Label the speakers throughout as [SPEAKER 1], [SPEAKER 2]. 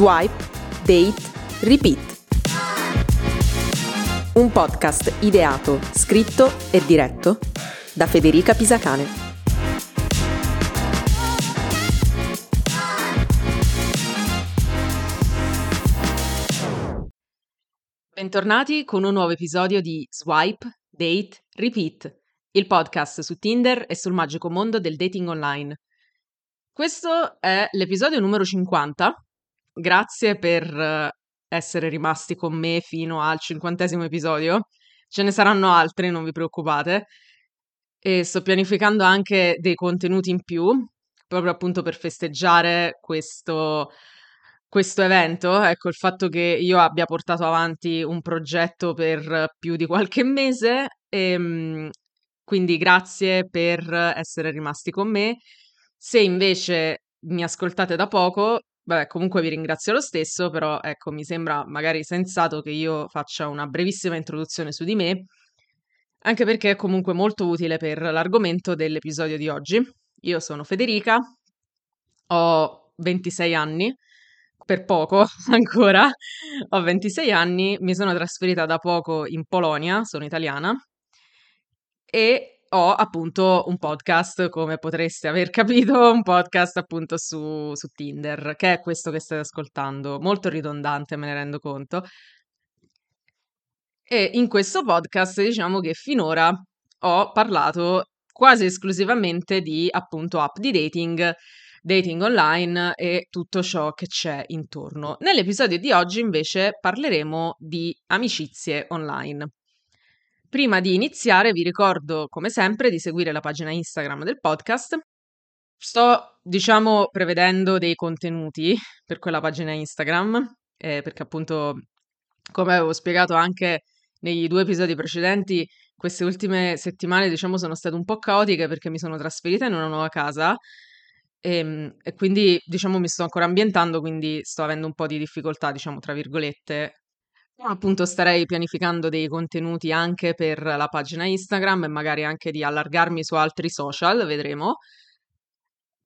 [SPEAKER 1] Swipe, Date, Repeat. Un podcast ideato, scritto e diretto da Federica Pisacane. Bentornati con un nuovo episodio di Swipe, Date, Repeat, il podcast su Tinder e sul magico mondo del dating online. Questo è l'episodio numero 50 grazie per eh, essere rimasti con me fino al cinquantesimo episodio. Ce ne saranno altri, non vi preoccupate. E sto pianificando anche dei contenuti in più, proprio appunto per festeggiare questo, questo evento. Ecco, il fatto che io abbia portato avanti un progetto per più di qualche mese. E, ehm, quindi grazie per essere rimasti con me. Se invece mi ascoltate da poco, Vabbè, comunque vi ringrazio lo stesso, però ecco, mi sembra magari sensato che io faccia una brevissima introduzione su di me, anche perché è comunque molto utile per l'argomento dell'episodio di oggi. Io sono Federica, ho 26 anni, per poco ancora, ho 26 anni, mi sono trasferita da poco in Polonia, sono italiana, e ho appunto un podcast, come potreste aver capito, un podcast appunto su, su Tinder, che è questo che state ascoltando, molto ridondante, me ne rendo conto. E in questo podcast diciamo che finora ho parlato quasi esclusivamente di appunto app di dating, dating online e tutto ciò che c'è intorno. Nell'episodio di oggi invece parleremo di amicizie online. Prima di iniziare vi ricordo come sempre di seguire la pagina Instagram del podcast. Sto, diciamo, prevedendo dei contenuti per quella pagina Instagram, eh, perché appunto, come avevo spiegato anche negli due episodi precedenti, queste ultime settimane, diciamo, sono state un po' caotiche perché mi sono trasferita in una nuova casa e, ehm, e quindi, diciamo, mi sto ancora ambientando, quindi sto avendo un po' di difficoltà, diciamo, tra virgolette, Appunto starei pianificando dei contenuti anche per la pagina Instagram e magari anche di allargarmi su altri social, vedremo.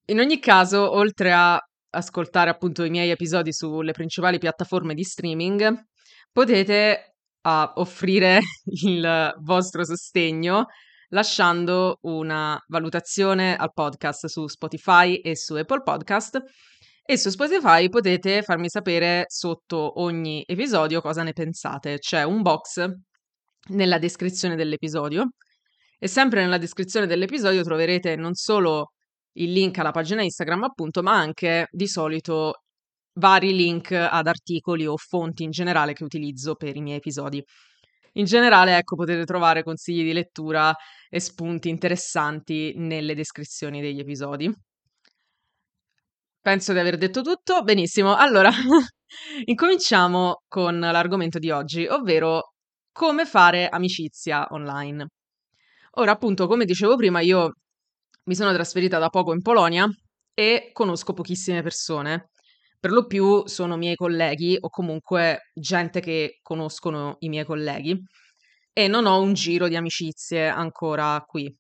[SPEAKER 1] In ogni caso, oltre a ascoltare appunto i miei episodi sulle principali piattaforme di streaming, potete uh, offrire il vostro sostegno lasciando una valutazione al podcast su Spotify e su Apple Podcast e su Spotify potete farmi sapere sotto ogni episodio cosa ne pensate. C'è un box nella descrizione dell'episodio e sempre nella descrizione dell'episodio troverete non solo il link alla pagina Instagram, appunto, ma anche di solito vari link ad articoli o fonti in generale che utilizzo per i miei episodi. In generale, ecco, potete trovare consigli di lettura e spunti interessanti nelle descrizioni degli episodi. Penso di aver detto tutto. Benissimo. Allora, incominciamo con l'argomento di oggi, ovvero come fare amicizia online. Ora, appunto, come dicevo prima, io mi sono trasferita da poco in Polonia e conosco pochissime persone. Per lo più sono miei colleghi o comunque gente che conoscono i miei colleghi e non ho un giro di amicizie ancora qui.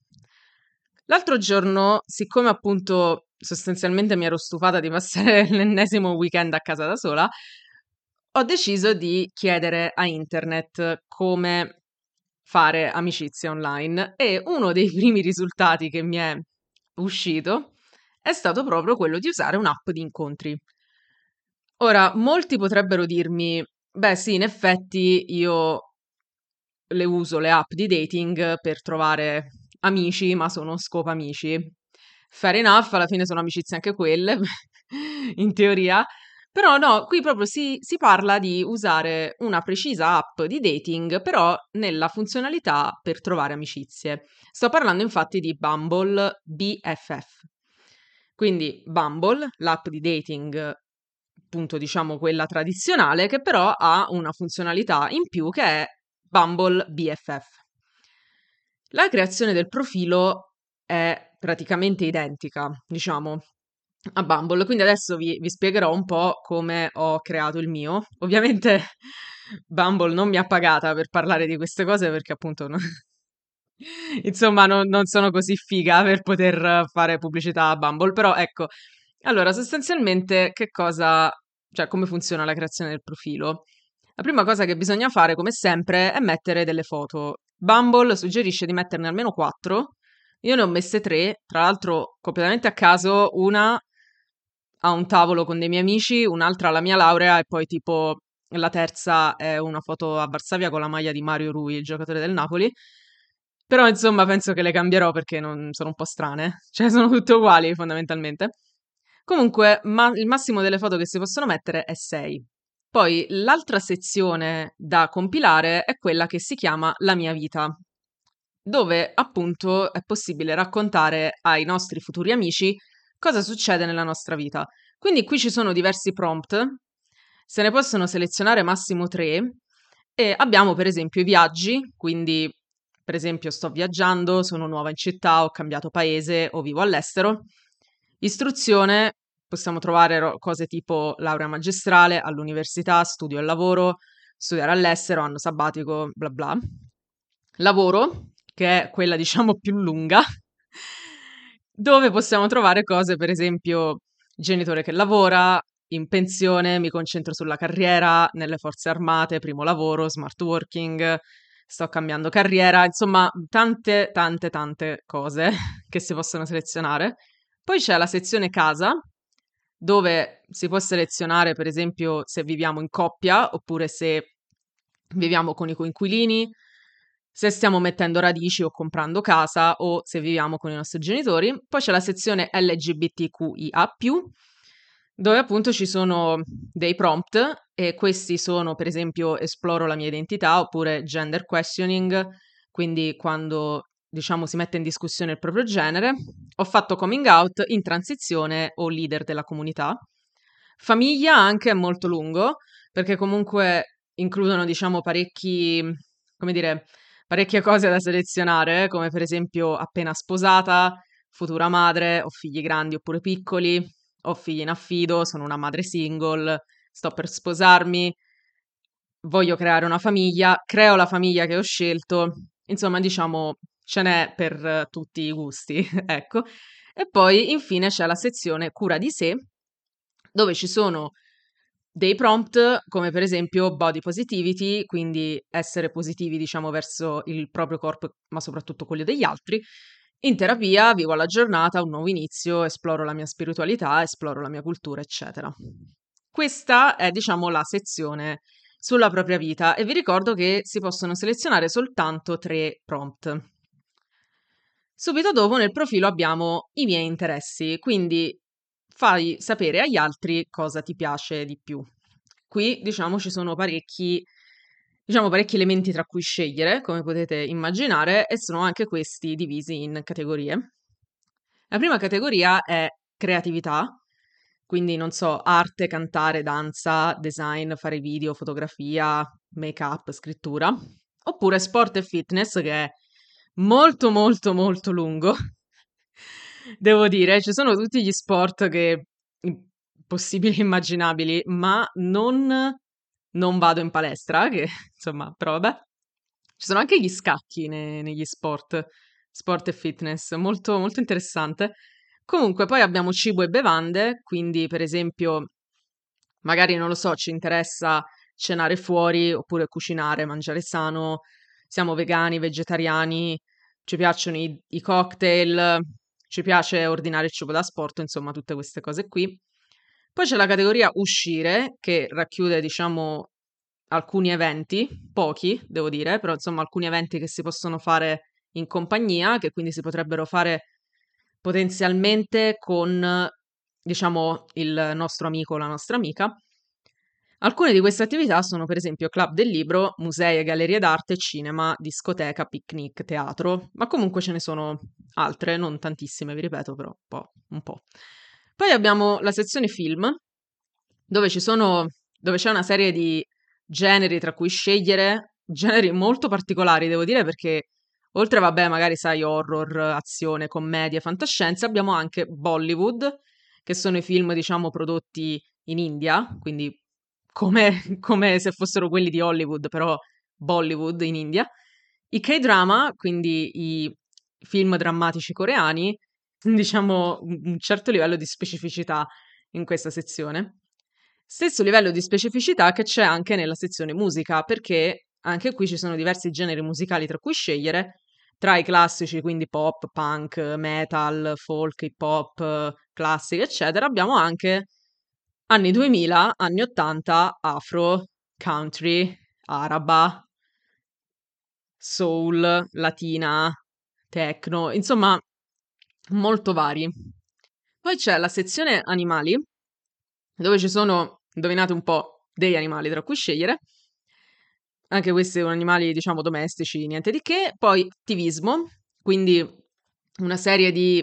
[SPEAKER 1] L'altro giorno, siccome appunto sostanzialmente mi ero stufata di passare l'ennesimo weekend a casa da sola, ho deciso di chiedere a internet come fare amicizia online e uno dei primi risultati che mi è uscito è stato proprio quello di usare un'app di incontri. Ora, molti potrebbero dirmi, beh sì, in effetti io le uso le app di dating per trovare amici, ma sono scopo amici fair enough, alla fine sono amicizie anche quelle, in teoria. Però no, qui proprio si, si, parla di usare una precisa app di dating, però nella funzionalità per trovare amicizie. Sto parlando infatti di Bumble BFF. Quindi Bumble, l'app di dating, appunto diciamo quella tradizionale, che però ha una funzionalità in più che è Bumble BFF. La creazione del profilo è praticamente identica, diciamo, a Bumble. Quindi adesso vi, vi spiegherò un po' come ho creato il mio. Ovviamente Bumble non mi ha pagata per parlare di queste cose perché appunto no, insomma non, non, sono così figa per poter fare pubblicità a Bumble, però ecco, allora sostanzialmente che cosa cioè come funziona la creazione del profilo. La prima cosa che bisogna fare, come sempre, è mettere delle foto. Bumble suggerisce di metterne almeno quattro. Io ne ho messe tre, tra l'altro completamente a caso, una a un tavolo con dei miei amici, un'altra alla mia laurea e poi tipo la terza è una foto a Varsavia con la maglia di Mario Rui, il giocatore del Napoli. Però insomma penso che le cambierò perché non, sono un po' strane, cioè sono tutte uguali fondamentalmente. Comunque ma- il massimo delle foto che si possono mettere è 6. Poi l'altra sezione da compilare è quella che si chiama La mia vita, dove appunto è possibile raccontare ai nostri futuri amici cosa succede nella nostra vita. Quindi qui ci sono diversi prompt, se ne possono selezionare massimo tre e abbiamo per esempio i viaggi, quindi per esempio sto viaggiando, sono nuova in città, ho cambiato paese o vivo all'estero. Istruzione, possiamo trovare ro- cose tipo laurea magistrale all'università, studio e lavoro, studiare all'estero, anno sabbatico, bla bla. Lavoro, che è quella diciamo più lunga, dove possiamo trovare cose, per esempio, genitore che lavora, in pensione, mi concentro sulla carriera, nelle forze armate, primo lavoro, smart working, sto cambiando carriera, insomma, tante, tante, tante cose che si possono selezionare. Poi c'è la sezione casa, dove si può selezionare, per esempio, se viviamo in coppia oppure se viviamo con i coinquilini, se stiamo mettendo radici o comprando casa o se viviamo con i nostri genitori. Poi c'è la sezione LGBTQIA, dove appunto ci sono dei prompt e questi sono per esempio esploro la mia identità oppure gender questioning, quindi quando diciamo si mette in discussione il proprio genere, ho fatto coming out in transizione o leader della comunità. Famiglia anche è molto lungo perché comunque includono diciamo parecchi come dire parecchie cose da selezionare, come per esempio appena sposata, futura madre, ho figli grandi oppure piccoli, ho figli in affido, sono una madre single, sto per sposarmi, voglio creare una famiglia, creo la famiglia che ho scelto, insomma, diciamo, ce n'è per tutti i gusti, ecco. E poi infine c'è la sezione cura di sé, dove ci sono dei prompt come per esempio body positivity, quindi essere positivi, diciamo, verso il proprio corpo, ma soprattutto quello degli altri, in terapia vivo la giornata, un nuovo inizio, esploro la mia spiritualità, esploro la mia cultura, eccetera. Questa è, diciamo, la sezione sulla propria vita e vi ricordo che si possono selezionare soltanto tre prompt. Subito dopo nel profilo abbiamo i miei interessi, quindi fai sapere agli altri cosa ti piace di più. Qui, diciamo, ci sono parecchi diciamo, parecchi elementi tra cui scegliere, come potete immaginare, e sono anche questi divisi in categorie. La prima categoria è creatività, quindi non so, arte, cantare, danza, design, fare video, fotografia, make-up, scrittura, oppure sport e fitness, che è molto molto molto lungo. Devo dire, ci sono tutti gli sport che possibili e immaginabili, ma non non vado in palestra, che insomma, però vabbè. Ci sono anche gli scacchi ne- negli sport, sport e fitness, molto, molto interessante. Comunque, poi abbiamo cibo e bevande, quindi per esempio, magari non lo so, ci interessa cenare fuori oppure cucinare, mangiare sano, siamo vegani, vegetariani, ci piacciono i, i cocktail, ci piace ordinare il cibo da sport, insomma, tutte queste cose qui. Poi c'è la categoria uscire, che racchiude, diciamo, alcuni eventi, pochi, devo dire, però insomma alcuni eventi che si possono fare in compagnia, che quindi si potrebbero fare potenzialmente con, diciamo, il nostro amico o la nostra amica. Alcune di queste attività sono per esempio club del libro, musei e gallerie d'arte, cinema, discoteca, picnic, teatro, ma comunque ce ne sono altre, non tantissime, vi ripeto, però un po'. Un po'. Poi abbiamo la sezione film, dove, sono, dove c'è una serie di generi tra cui scegliere, generi molto particolari, devo dire, perché oltre, vabbè, magari sai, horror, azione, commedia, fantascienza, abbiamo anche Bollywood, che sono i film, diciamo, prodotti in India, quindi come, come se fossero quelli di Hollywood, però Bollywood in India. I K-drama, quindi i film drammatici coreani, diciamo un certo livello di specificità in questa sezione. Stesso livello di specificità che c'è anche nella sezione musica, perché anche qui ci sono diversi generi musicali tra cui scegliere, tra i classici, quindi pop, punk, metal, folk, hip hop, classica, eccetera, abbiamo anche anni 2000, anni 80, afro, country, araba, soul, latina, techno, insomma, molto vari. Poi c'è la sezione animali, dove ci sono, indovinate un po', degli animali tra cui scegliere. Anche questi sono animali, diciamo, domestici, niente di che. Poi attivismo, quindi una serie di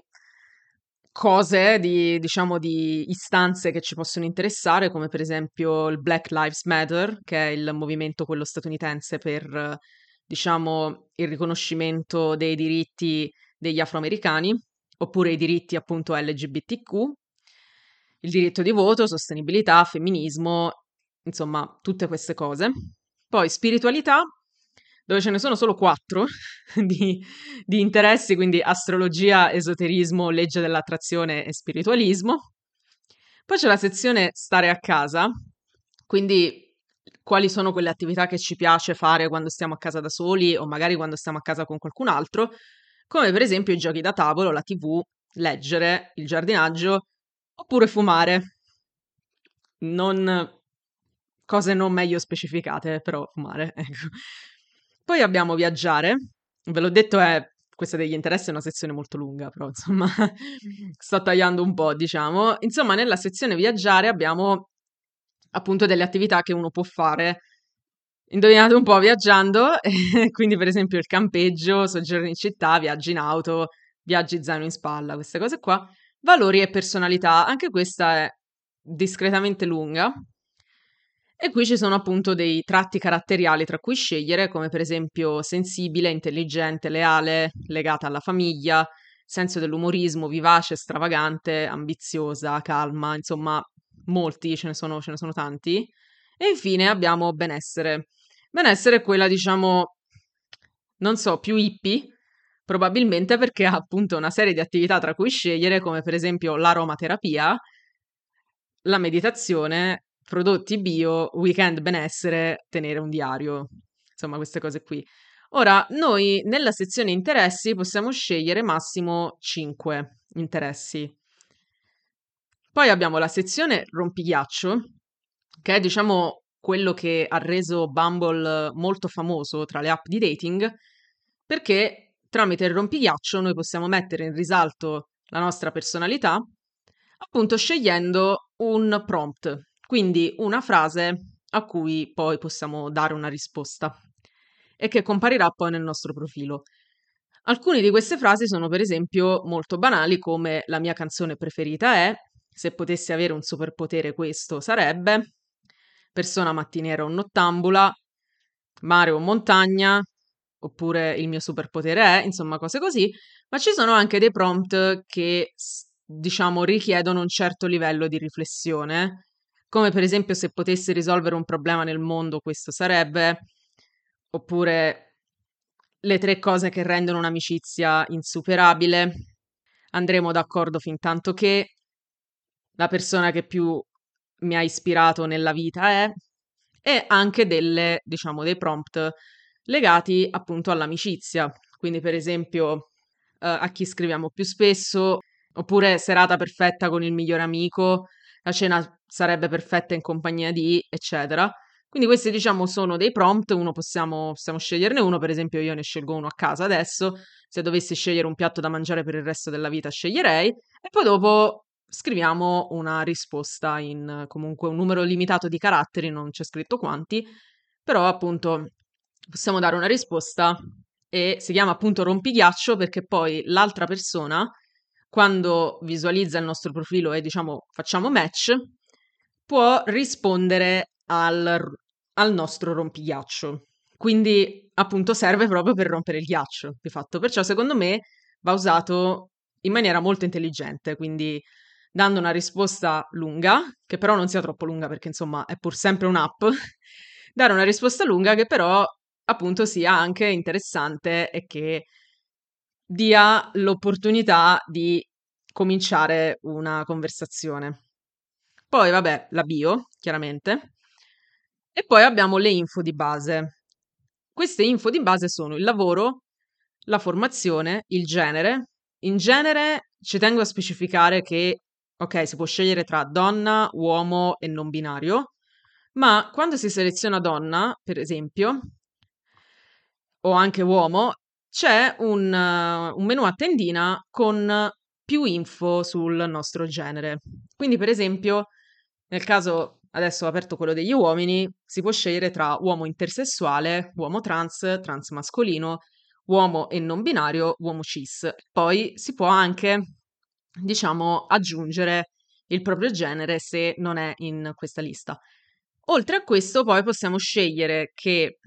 [SPEAKER 1] cose, di, diciamo, di istanze che ci possono interessare, come per esempio il Black Lives Matter, che è il movimento quello statunitense per, diciamo, il riconoscimento dei diritti degli afroamericani, oppure i diritti appunto LGBTQ, il diritto di voto, sostenibilità, femminismo, insomma, tutte queste cose. Poi spiritualità, dove ce ne sono solo quattro di, di interessi, quindi astrologia, esoterismo, legge dell'attrazione e spiritualismo. Poi c'è la sezione stare a casa, quindi quali sono quelle attività che ci piace fare quando stiamo a casa da soli o magari quando stiamo a casa con qualcun altro, come per esempio i giochi da tavolo, la tv, leggere, il giardinaggio oppure fumare. Non cose non meglio specificate, però fumare, ecco. Poi abbiamo viaggiare. Ve l'ho detto, è questa degli interessi è una sezione molto lunga, però insomma sto tagliando un po', diciamo. Insomma, nella sezione viaggiare abbiamo appunto delle attività che uno può fare. Indovinate un po' viaggiando, quindi per esempio il campeggio, soggiorni in città, viaggi in auto, viaggi zaino in spalla, queste cose qua. Valori e personalità, anche questa è discretamente lunga, e qui ci sono appunto dei tratti caratteriali tra cui scegliere, come per esempio sensibile, intelligente, leale, legata alla famiglia, senso dell'umorismo, vivace, stravagante, ambiziosa, calma, insomma, molti, ce ne sono, ce ne sono tanti. E infine abbiamo benessere. Benessere è quella, diciamo, non so, più hippie, probabilmente perché ha appunto una serie di attività tra cui scegliere, come per esempio l'aromaterapia, la meditazione prodotti bio, weekend benessere, tenere un diario, insomma queste cose qui. Ora, noi nella sezione interessi possiamo scegliere massimo 5 interessi. Poi abbiamo la sezione rompighiaccio, che è diciamo quello che ha reso Bumble molto famoso tra le app di dating, perché tramite il rompighiaccio noi possiamo mettere in risalto la nostra personalità, appunto scegliendo un prompt, quindi una frase a cui poi possiamo dare una risposta e che comparirà poi nel nostro profilo. Alcune di queste frasi sono per esempio molto banali come la mia canzone preferita è, se potessi avere un superpotere questo sarebbe, persona mattiniera o nottambula, mare o montagna, oppure il mio superpotere è, insomma cose così, ma ci sono anche dei prompt che diciamo richiedono un certo livello di riflessione come per esempio se potessi risolvere un problema nel mondo questo sarebbe, oppure le tre cose che rendono un'amicizia insuperabile, andremo d'accordo fin tanto che la persona che più mi ha ispirato nella vita è, e anche delle, diciamo, dei prompt legati appunto all'amicizia. Quindi, per esempio, eh, a chi scriviamo più spesso, oppure serata perfetta con il migliore amico, la cena sarebbe perfetta in compagnia di, eccetera. Quindi questi diciamo sono dei prompt, uno possiamo, possiamo sceglierne uno, per esempio io ne scelgo uno a casa adesso, se dovessi scegliere un piatto da mangiare per il resto della vita sceglierei. E poi dopo scriviamo una risposta in comunque un numero limitato di caratteri, non c'è scritto quanti, però appunto possiamo dare una risposta e si chiama appunto rompighiaccio perché poi l'altra persona quando visualizza il nostro profilo e diciamo facciamo match, può rispondere al, al nostro rompighiaccio. Quindi appunto serve proprio per rompere il ghiaccio, di fatto. Perciò secondo me va usato in maniera molto intelligente, quindi dando una risposta lunga, che però non sia troppo lunga perché insomma è pur sempre un'app, dare una risposta lunga che però appunto sia anche interessante e che dia l'opportunità di cominciare una conversazione. Poi, vabbè, la bio, chiaramente. E poi abbiamo le info di base. Queste info di base sono il lavoro, la formazione, il genere. In genere ci tengo a specificare che, ok, si può scegliere tra donna, uomo e non binario, ma quando si seleziona donna, per esempio, o anche uomo, c'è un, uh, un menu a tendina con più info sul nostro genere. Quindi, per esempio, nel caso adesso ho aperto quello degli uomini, si può scegliere tra uomo intersessuale, uomo trans, trans mascolino, uomo e non binario, uomo cis. Poi si può anche, diciamo, aggiungere il proprio genere se non è in questa lista. Oltre a questo, poi possiamo scegliere che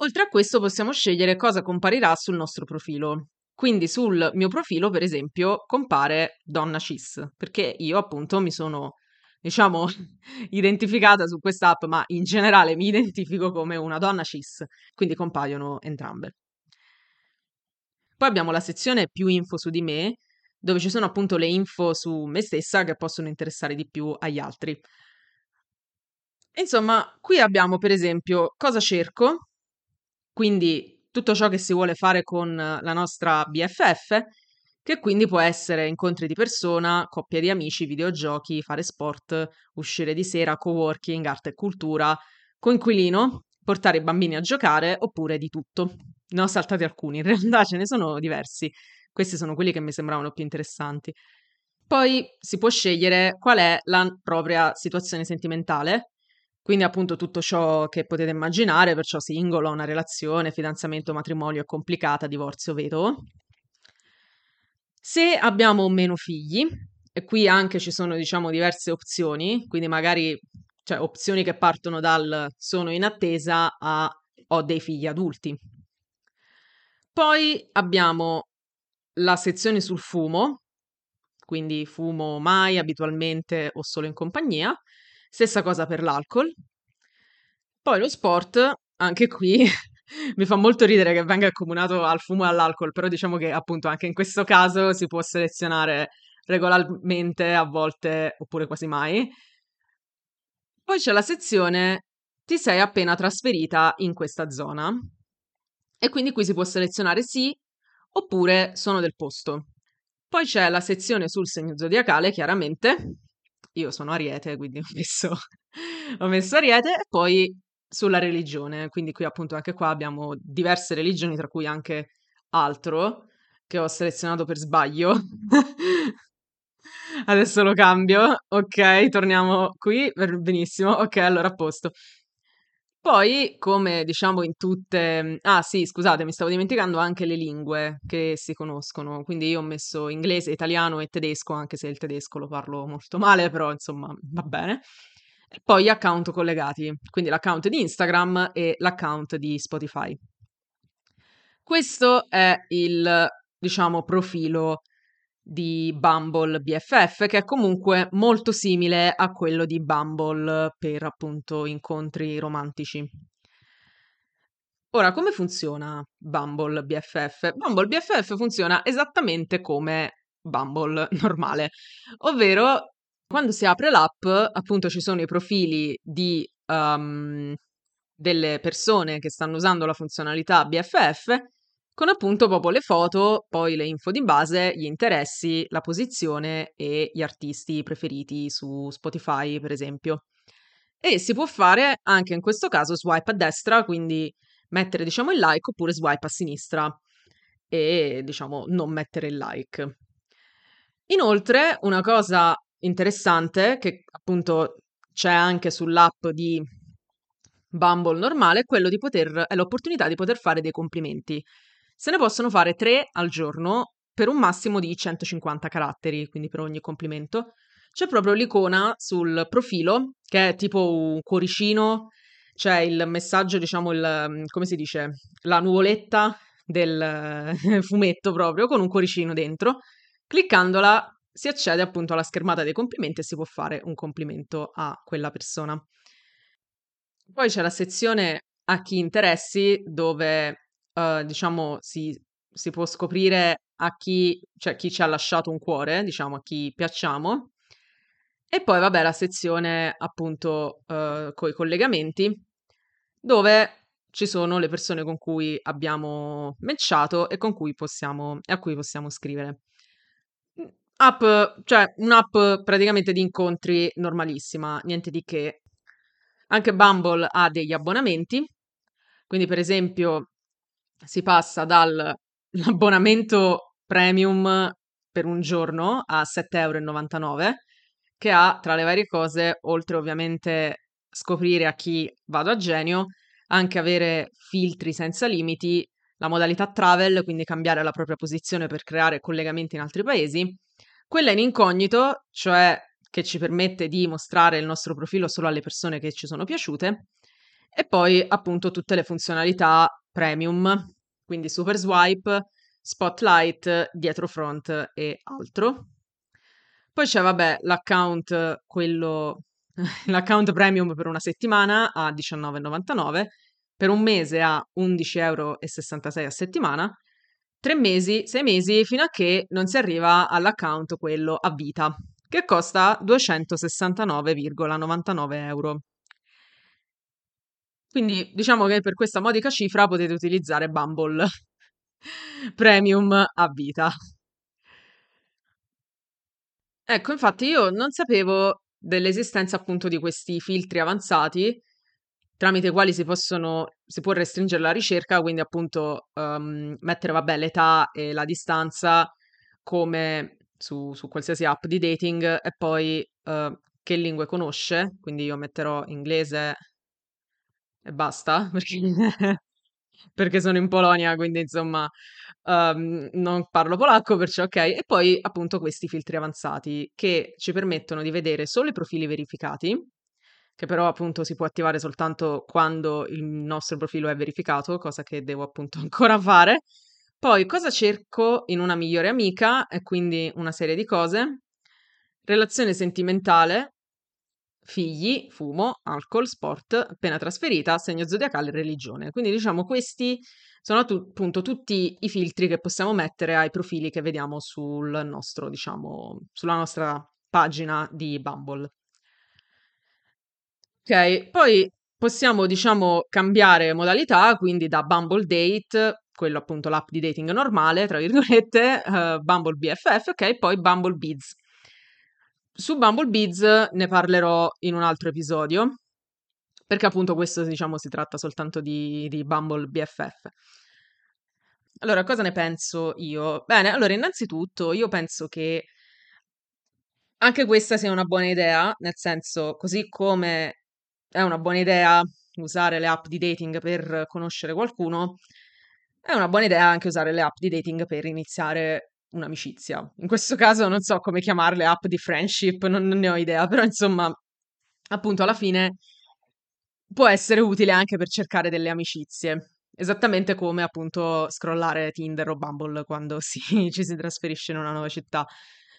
[SPEAKER 1] Oltre a questo possiamo scegliere cosa comparirà sul nostro profilo. Quindi sul mio profilo, per esempio, compare donna cis, perché io appunto mi sono, diciamo, identificata su quest'app, ma in generale mi identifico come una donna cis, quindi compaiono entrambe. Poi abbiamo la sezione più info su di me, dove ci sono appunto le info su me stessa che possono interessare di più agli altri. Insomma, qui abbiamo per esempio cosa cerco, quindi tutto ciò che si vuole fare con la nostra BFF, che quindi può essere incontri di persona, coppia di amici, videogiochi, fare sport, uscire di sera, coworking, arte e cultura, coinquilino, portare i bambini a giocare oppure di tutto. Ne ho saltati alcuni, in realtà ce ne sono diversi. Questi sono quelli che mi sembravano più interessanti. Poi si può scegliere qual è la propria situazione sentimentale, quindi appunto tutto ciò che potete immaginare, perciò singolo, una relazione, fidanzamento, matrimonio complicata, divorzio, vedovo. Se abbiamo meno figli, e qui anche ci sono diciamo diverse opzioni, quindi magari cioè, opzioni che partono dal sono in attesa a ho dei figli adulti. Poi abbiamo la sezione sul fumo, quindi fumo mai, abitualmente o solo in compagnia, Stessa cosa per l'alcol. Poi lo sport, anche qui mi fa molto ridere che venga accomunato al fumo e all'alcol, però diciamo che appunto anche in questo caso si può selezionare regolarmente, a volte oppure quasi mai. Poi c'è la sezione ti sei appena trasferita in questa zona e quindi qui si può selezionare sì oppure sono del posto. Poi c'è la sezione sul segno zodiacale, chiaramente, io sono Ariete, quindi ho messo, ho messo Ariete, e poi sulla religione, quindi qui appunto anche qua abbiamo diverse religioni, tra cui anche altro, che ho selezionato per sbaglio. Adesso lo cambio, ok, torniamo qui, benissimo, ok, allora a posto. Poi, come diciamo in tutte... Ah sì, scusate, mi stavo dimenticando anche le lingue che si conoscono, quindi io ho messo inglese, italiano e tedesco, anche se il tedesco lo parlo molto male, però insomma va bene. E poi gli account collegati, quindi l'account di Instagram e l'account di Spotify. Questo è il, diciamo, profilo di Bumble BFF, che è comunque molto simile a quello di Bumble per appunto incontri romantici. Ora, come funziona Bumble BFF? Bumble BFF funziona esattamente come Bumble normale, ovvero quando si apre l'app, appunto ci sono i profili di um, delle persone che stanno usando la funzionalità BFF con appunto proprio le foto, poi le info di base, gli interessi, la posizione e gli artisti preferiti su Spotify, per esempio. E si può fare anche in questo caso swipe a destra, quindi mettere diciamo il like oppure swipe a sinistra e diciamo non mettere il like. Inoltre, una cosa interessante che appunto c'è anche sull'app di Bumble normale è di poter è l'opportunità di poter fare dei complimenti. Se ne possono fare tre al giorno per un massimo di 150 caratteri, quindi per ogni complimento. C'è proprio l'icona sul profilo che è tipo un cuoricino, c'è il messaggio, diciamo, il, come si dice, la nuvoletta del fumetto proprio con un cuoricino dentro. Cliccandola si accede appunto alla schermata dei complimenti e si può fare un complimento a quella persona. Poi c'è la sezione a chi interessi dove uh, diciamo, si, si può scoprire a chi, cioè chi ci ha lasciato un cuore, diciamo, a chi piacciamo. E poi, vabbè, la sezione appunto eh, con i collegamenti, dove ci sono le persone con cui abbiamo matchato e con cui possiamo, a cui possiamo scrivere. App, cioè un'app praticamente di incontri normalissima, niente di che. Anche Bumble ha degli abbonamenti, quindi per esempio si passa dall'abbonamento premium per un giorno a 7,99 euro, che ha tra le varie cose, oltre ovviamente scoprire a chi vado a genio, anche avere filtri senza limiti, la modalità travel, quindi cambiare la propria posizione per creare collegamenti in altri paesi, quella in incognito, cioè che ci permette di mostrare il nostro profilo solo alle persone che ci sono piaciute, e poi appunto tutte le funzionalità premium, quindi super swipe, spotlight, dietro front e altro. Poi c'è, vabbè, l'account, quello, l'account premium per una settimana a 19,99, per un mese a 11,66 euro a settimana, tre mesi, sei mesi, fino a che non si arriva all'account quello a vita, che costa 269,99 euro. Quindi diciamo che per questa modica cifra potete utilizzare Bumble Premium a vita. Ecco, infatti io non sapevo dell'esistenza appunto di questi filtri avanzati tramite i quali si possono, si può restringere la ricerca, quindi appunto um, mettere, vabbè, l'età e la distanza come su, su qualsiasi app di dating e poi uh, che lingue conosce, quindi io metterò inglese e basta, perché, sono in Polonia, quindi insomma um, non parlo polacco, perciò ok. E poi appunto questi filtri avanzati che ci permettono di vedere solo i profili verificati, che però appunto si può attivare soltanto quando il nostro profilo è verificato, cosa che devo appunto ancora fare. Poi cosa cerco in una migliore amica e quindi una serie di cose. Relazione sentimentale, figli, fumo, alcol, sport, appena trasferita, segno zodiacale, religione. Quindi diciamo questi sono appunto tutti i filtri che possiamo mettere ai profili che vediamo sul nostro, diciamo, sulla nostra pagina di Bumble. Ok, poi possiamo, diciamo, cambiare modalità, quindi da Bumble Date, quello appunto l'app di dating normale, tra virgolette, uh, Bumble BFF, ok, poi Bumble Beads. Su Bumblebees ne parlerò in un altro episodio, perché appunto questo diciamo si tratta soltanto di, di Bumble BFF. Allora, cosa ne penso io? Bene, allora innanzitutto io penso che anche questa sia una buona idea, nel senso, così come è una buona idea usare le app di dating per conoscere qualcuno, è una buona idea anche usare le app di dating per iniziare un'amicizia. In questo caso non so come chiamarle app di friendship, non, non ne ho idea, però insomma, appunto alla fine può essere utile anche per cercare delle amicizie. Esattamente come appunto scrollare Tinder o Bumble quando si, ci si trasferisce in una nuova città.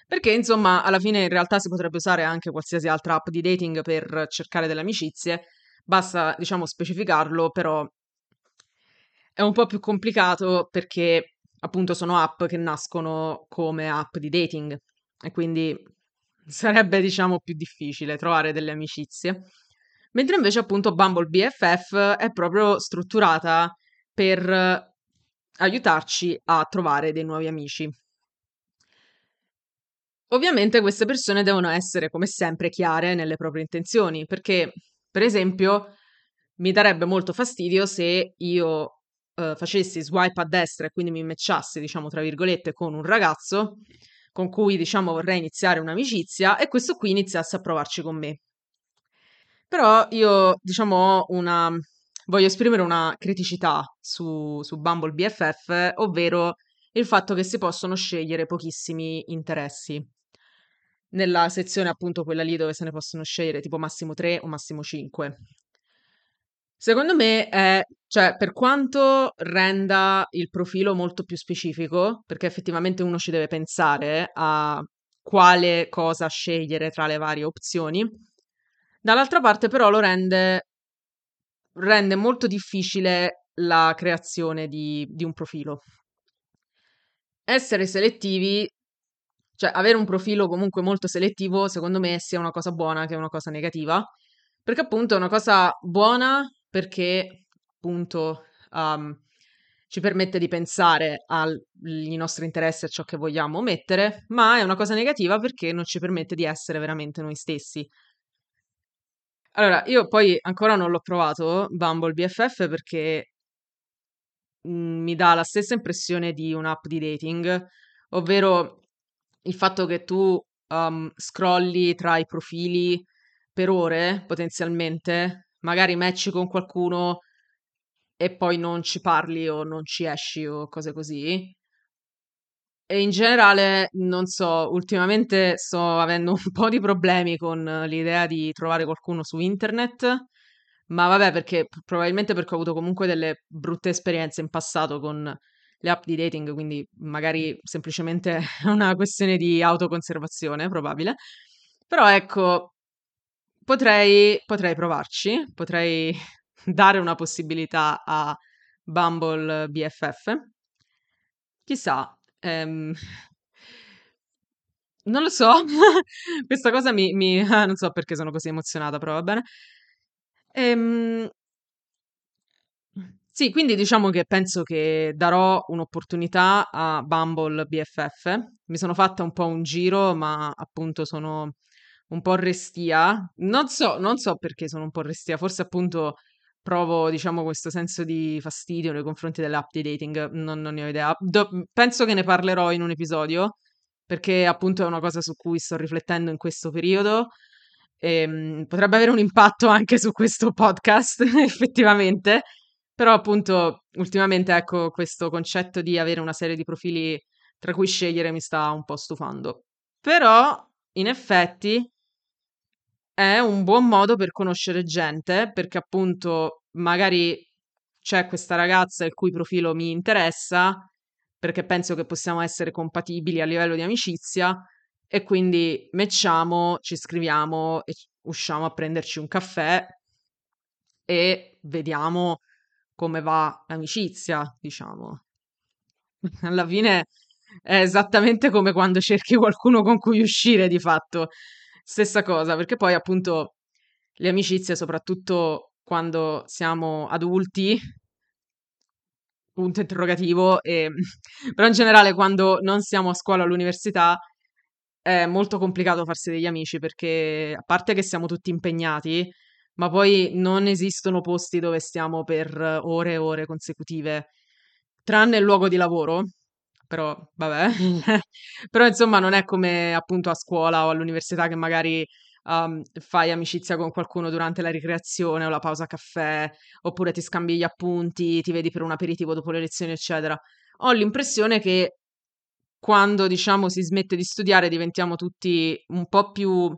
[SPEAKER 1] Perché insomma, alla fine in realtà si potrebbe usare anche qualsiasi altra app di dating per cercare delle amicizie, basta diciamo specificarlo, però è un po' più complicato perché appunto sono app che nascono come app di dating e quindi sarebbe diciamo più difficile trovare delle amicizie. Mentre invece appunto Bumble BFF è proprio strutturata per aiutarci a trovare dei nuovi amici. Ovviamente queste persone devono essere come sempre chiare nelle proprie intenzioni, perché per esempio mi darebbe molto fastidio se io uh, facessi swipe a destra e quindi mi matchassi, diciamo, tra virgolette, con un ragazzo con cui, diciamo, vorrei iniziare un'amicizia e questo qui iniziasse a provarci con me. Però io, diciamo, ho una... voglio esprimere una criticità su, su Bumble BFF, ovvero il fatto che si possono scegliere pochissimi interessi. Nella sezione appunto quella lì dove se ne possono scegliere tipo massimo 3 o massimo 5. Secondo me è, cioè, per quanto renda il profilo molto più specifico, perché effettivamente uno ci deve pensare a quale cosa scegliere tra le varie opzioni, dall'altra parte però lo rende, rende molto difficile la creazione di, di un profilo. Essere selettivi Cioè, avere un profilo comunque molto selettivo, secondo me, sia una cosa buona che una cosa negativa, perché appunto è una cosa buona perché appunto um, ci permette di pensare ai nostri interessi, a ciò che vogliamo mettere, ma è una cosa negativa perché non ci permette di essere veramente noi stessi. Allora, io poi ancora non l'ho provato, Bumble BFF, perché mh, mi dà la stessa impressione di un'app di dating, ovvero il fatto che tu um, scrolli tra i profili per ore, potenzialmente, magari matchi con qualcuno e poi non ci parli o non ci esci o cose così. E in generale, non so, ultimamente sto avendo un po' di problemi con l'idea di trovare qualcuno su internet, ma vabbè, perché probabilmente perché ho avuto comunque delle brutte esperienze in passato con le app di dating, quindi magari semplicemente è una questione di autoconservazione, probabile. Però ecco, potrei, potrei provarci, potrei dare una possibilità a Bumble BFF. Chissà, ehm, non lo so, questa cosa mi, mi non so perché sono così emozionata, però va bene. Ehm, sì, quindi diciamo che penso che darò un'opportunità a Bumble BFF. Mi sono fatta un po' un giro, ma appunto sono un po' restia. Non so, non so perché sono un po' restia, forse appunto provo, diciamo, questo senso di fastidio nei confronti delle app di dating, non, non ne ho idea. Do- penso che ne parlerò in un episodio, perché appunto è una cosa su cui sto riflettendo in questo periodo. E, um, potrebbe avere un impatto anche su questo podcast, effettivamente. Però appunto ultimamente ecco questo concetto di avere una serie di profili tra cui scegliere mi sta un po' stufando. Però in effetti è un buon modo per conoscere gente, perché appunto magari c'è questa ragazza il cui profilo mi interessa, perché penso che possiamo essere compatibili a livello di amicizia e quindi matchiamo, ci scriviamo e usciamo a prenderci un caffè e vediamo come va l'amicizia, diciamo. Alla fine è esattamente come quando cerchi qualcuno con cui uscire, di fatto. Stessa cosa, perché poi appunto le amicizie, soprattutto quando siamo adulti, punto interrogativo, e... però in generale quando non siamo a scuola o all'università è molto complicato farsi degli amici perché a parte che siamo tutti impegnati, ma poi non esistono posti dove stiamo per ore e ore consecutive, tranne il luogo di lavoro, però vabbè, però insomma non è come appunto a scuola o all'università che magari um, fai amicizia con qualcuno durante la ricreazione o la pausa caffè, oppure ti scambi gli appunti, ti vedi per un aperitivo dopo le lezioni, eccetera. Ho l'impressione che quando diciamo si smette di studiare diventiamo tutti un po' più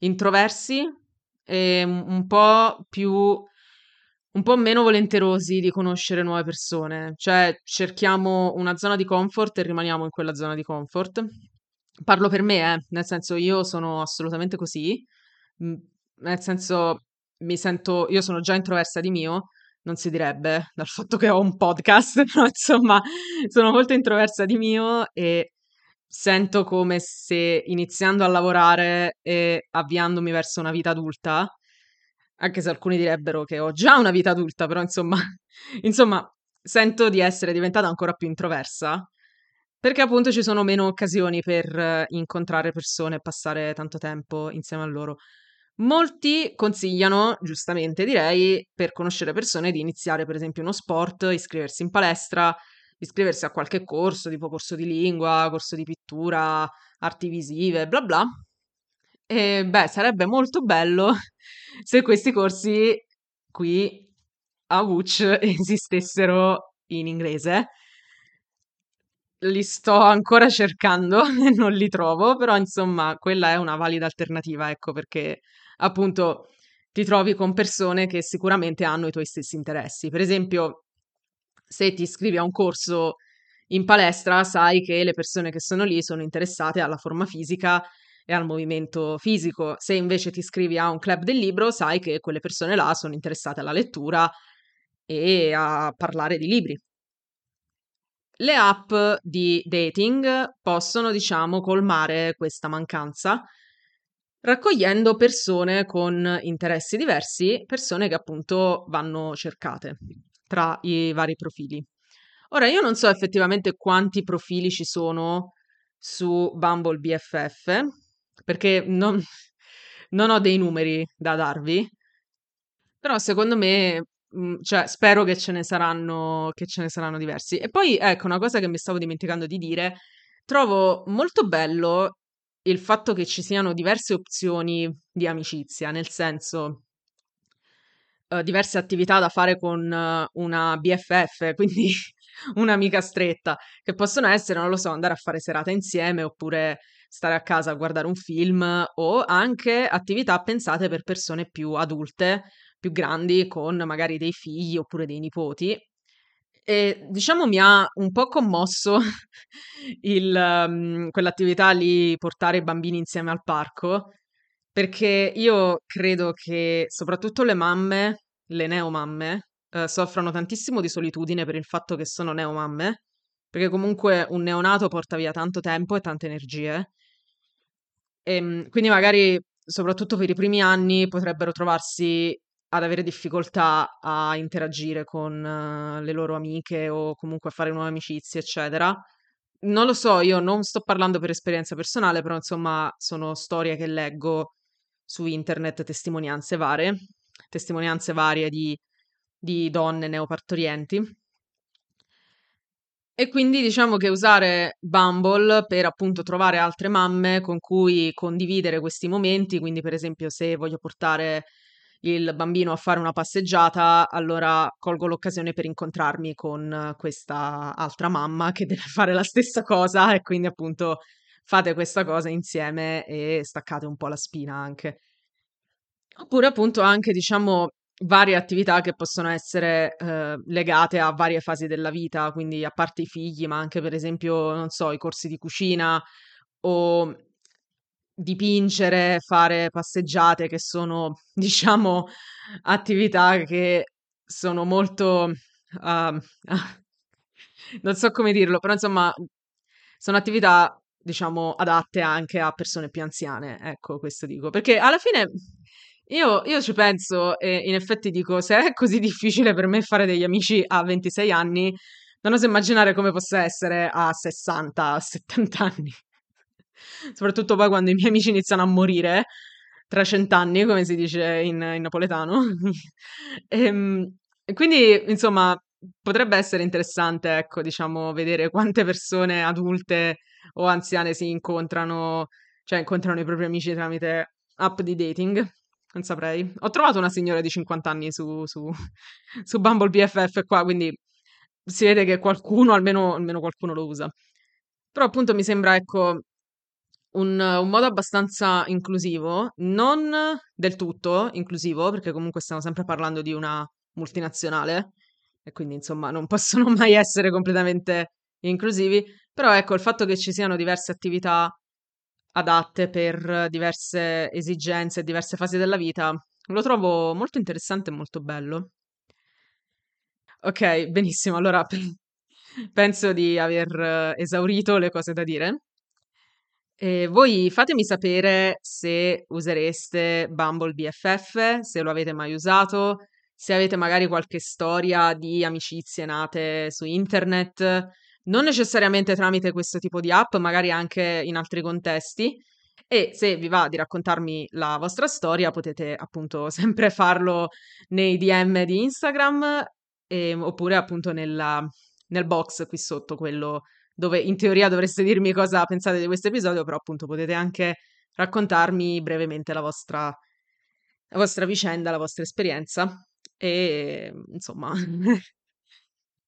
[SPEAKER 1] introversi e un po' più, un po' meno volenterosi di conoscere nuove persone. Cioè, cerchiamo una zona di comfort e rimaniamo in quella zona di comfort. Parlo per me, eh, nel senso io sono assolutamente così, nel senso mi sento, io sono già introversa di mio, non si direbbe dal fatto che ho un podcast, però insomma sono molto introversa di mio e sento come se iniziando a lavorare e avviandomi verso una vita adulta, anche se alcuni direbbero che ho già una vita adulta, però insomma, insomma, sento di essere diventata ancora più introversa, perché appunto ci sono meno occasioni per incontrare persone e passare tanto tempo insieme a loro. Molti consigliano, giustamente direi, per conoscere persone di iniziare per esempio uno sport, iscriversi in palestra, iscriversi a qualche corso, tipo corso di lingua, corso di pittura, arti visive, bla bla. E beh, sarebbe molto bello se questi corsi qui a Wuch esistessero in inglese. Li sto ancora cercando e non li trovo, però insomma, quella è una valida alternativa, ecco, perché appunto ti trovi con persone che sicuramente hanno i tuoi stessi interessi. Per esempio, se ti iscrivi a un corso in palestra, sai che le persone che sono lì sono interessate alla forma fisica e al movimento fisico. Se invece ti iscrivi a un club del libro, sai che quelle persone là sono interessate alla lettura e a parlare di libri. le app di dating possono, diciamo, colmare questa mancanza raccogliendo persone con interessi diversi, persone che appunto vanno cercate tra i vari profili. Ora, io non so effettivamente quanti profili ci sono su Bumble BFF, perché non, non ho dei numeri da darvi, però secondo me, mh, cioè, spero che ce ne saranno, che ce ne saranno diversi. E poi, ecco, una cosa che mi stavo dimenticando di dire, trovo molto bello il fatto che ci siano diverse opzioni di amicizia, nel senso uh, diverse attività da fare con uh, una BFF, quindi un'amica stretta, che possono essere, non lo so, andare a fare serata insieme oppure stare a casa a guardare un film o anche attività pensate per persone più adulte, più grandi, con magari dei figli oppure dei nipoti e diciamo mi ha un po' commosso il, mhmm, quell'attività lì, portare i bambini insieme al parco, perché io credo che soprattutto le mamme, le neomamme, uhm, soffrano tantissimo di solitudine per il fatto che sono neomamme, perché comunque un neonato porta via tanto tempo e tante energie. Ehm, quindi magari, soprattutto per i primi anni, potrebbero trovarsi ad avere difficoltà a interagire con eh, le loro amiche o comunque a fare nuove amicizie, eccetera. Non lo so, io non sto parlando per esperienza personale, però insomma sono storie che leggo su internet, testimonianze varie, testimonianze varie di, di donne neopartorienti. E quindi diciamo che usare Bumble per appunto trovare altre mamme con cui condividere questi momenti, quindi per esempio se voglio portare il bambino a fare una passeggiata, allora colgo l'occasione per incontrarmi con questa altra mamma che deve fare la stessa cosa e quindi appunto fate questa cosa insieme e staccate un po' la spina anche. Oppure appunto anche diciamo varie attività che possono essere eh, legate a varie fasi della vita, quindi a parte i figli, ma anche per esempio, non so, i corsi di cucina o dipingere, fare passeggiate che sono, diciamo, attività che sono molto, uh, non so come dirlo, però insomma, sono attività, diciamo, adatte anche a persone più anziane, ecco, questo dico, perché alla fine io, io ci penso e in effetti dico, se è così difficile per me fare degli amici a 26 anni, non oso immaginare come possa essere a 60, 70 anni soprattutto poi quando i miei amici iniziano a morire tra cent'anni, come si dice in, in napoletano. ehm, e quindi, insomma, potrebbe essere interessante, ecco, diciamo, vedere quante persone adulte o anziane si incontrano, cioè incontrano i propri amici tramite app di dating. Non saprei. Ho trovato una signora di 50 anni su, su, su Bumble BFF qua, quindi si vede che qualcuno, almeno, almeno qualcuno lo usa. Però appunto mi sembra, ecco, un, un modo abbastanza inclusivo, non del tutto inclusivo, perché comunque stiamo sempre parlando di una multinazionale e quindi insomma non possono mai essere completamente inclusivi, però ecco il fatto che ci siano diverse attività adatte per diverse esigenze, diverse fasi della vita, lo trovo molto interessante e molto bello. Ok, benissimo, allora penso di aver esaurito le cose da dire. E voi fatemi sapere se usereste Bumble BFF, se lo avete mai usato, se avete magari qualche storia di amicizie nate su internet, non necessariamente tramite questo tipo di app, magari anche in altri contesti. E se vi va di raccontarmi la vostra storia, potete appunto sempre farlo nei DM di Instagram e, oppure appunto nella, nel box qui sotto, quello dove in teoria dovreste dirmi cosa pensate di questo episodio, però appunto potete anche raccontarmi brevemente la vostra, la vostra vicenda, la vostra esperienza e insomma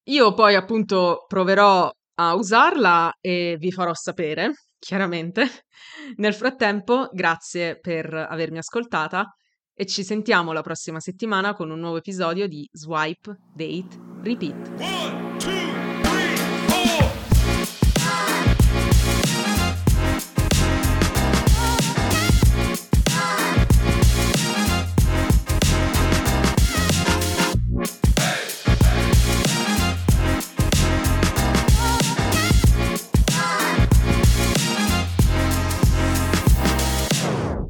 [SPEAKER 1] io poi appunto proverò a usarla e vi farò sapere, chiaramente. Nel frattempo, grazie per avermi ascoltata e ci sentiamo la prossima settimana con un nuovo episodio di Swipe, Date, Repeat.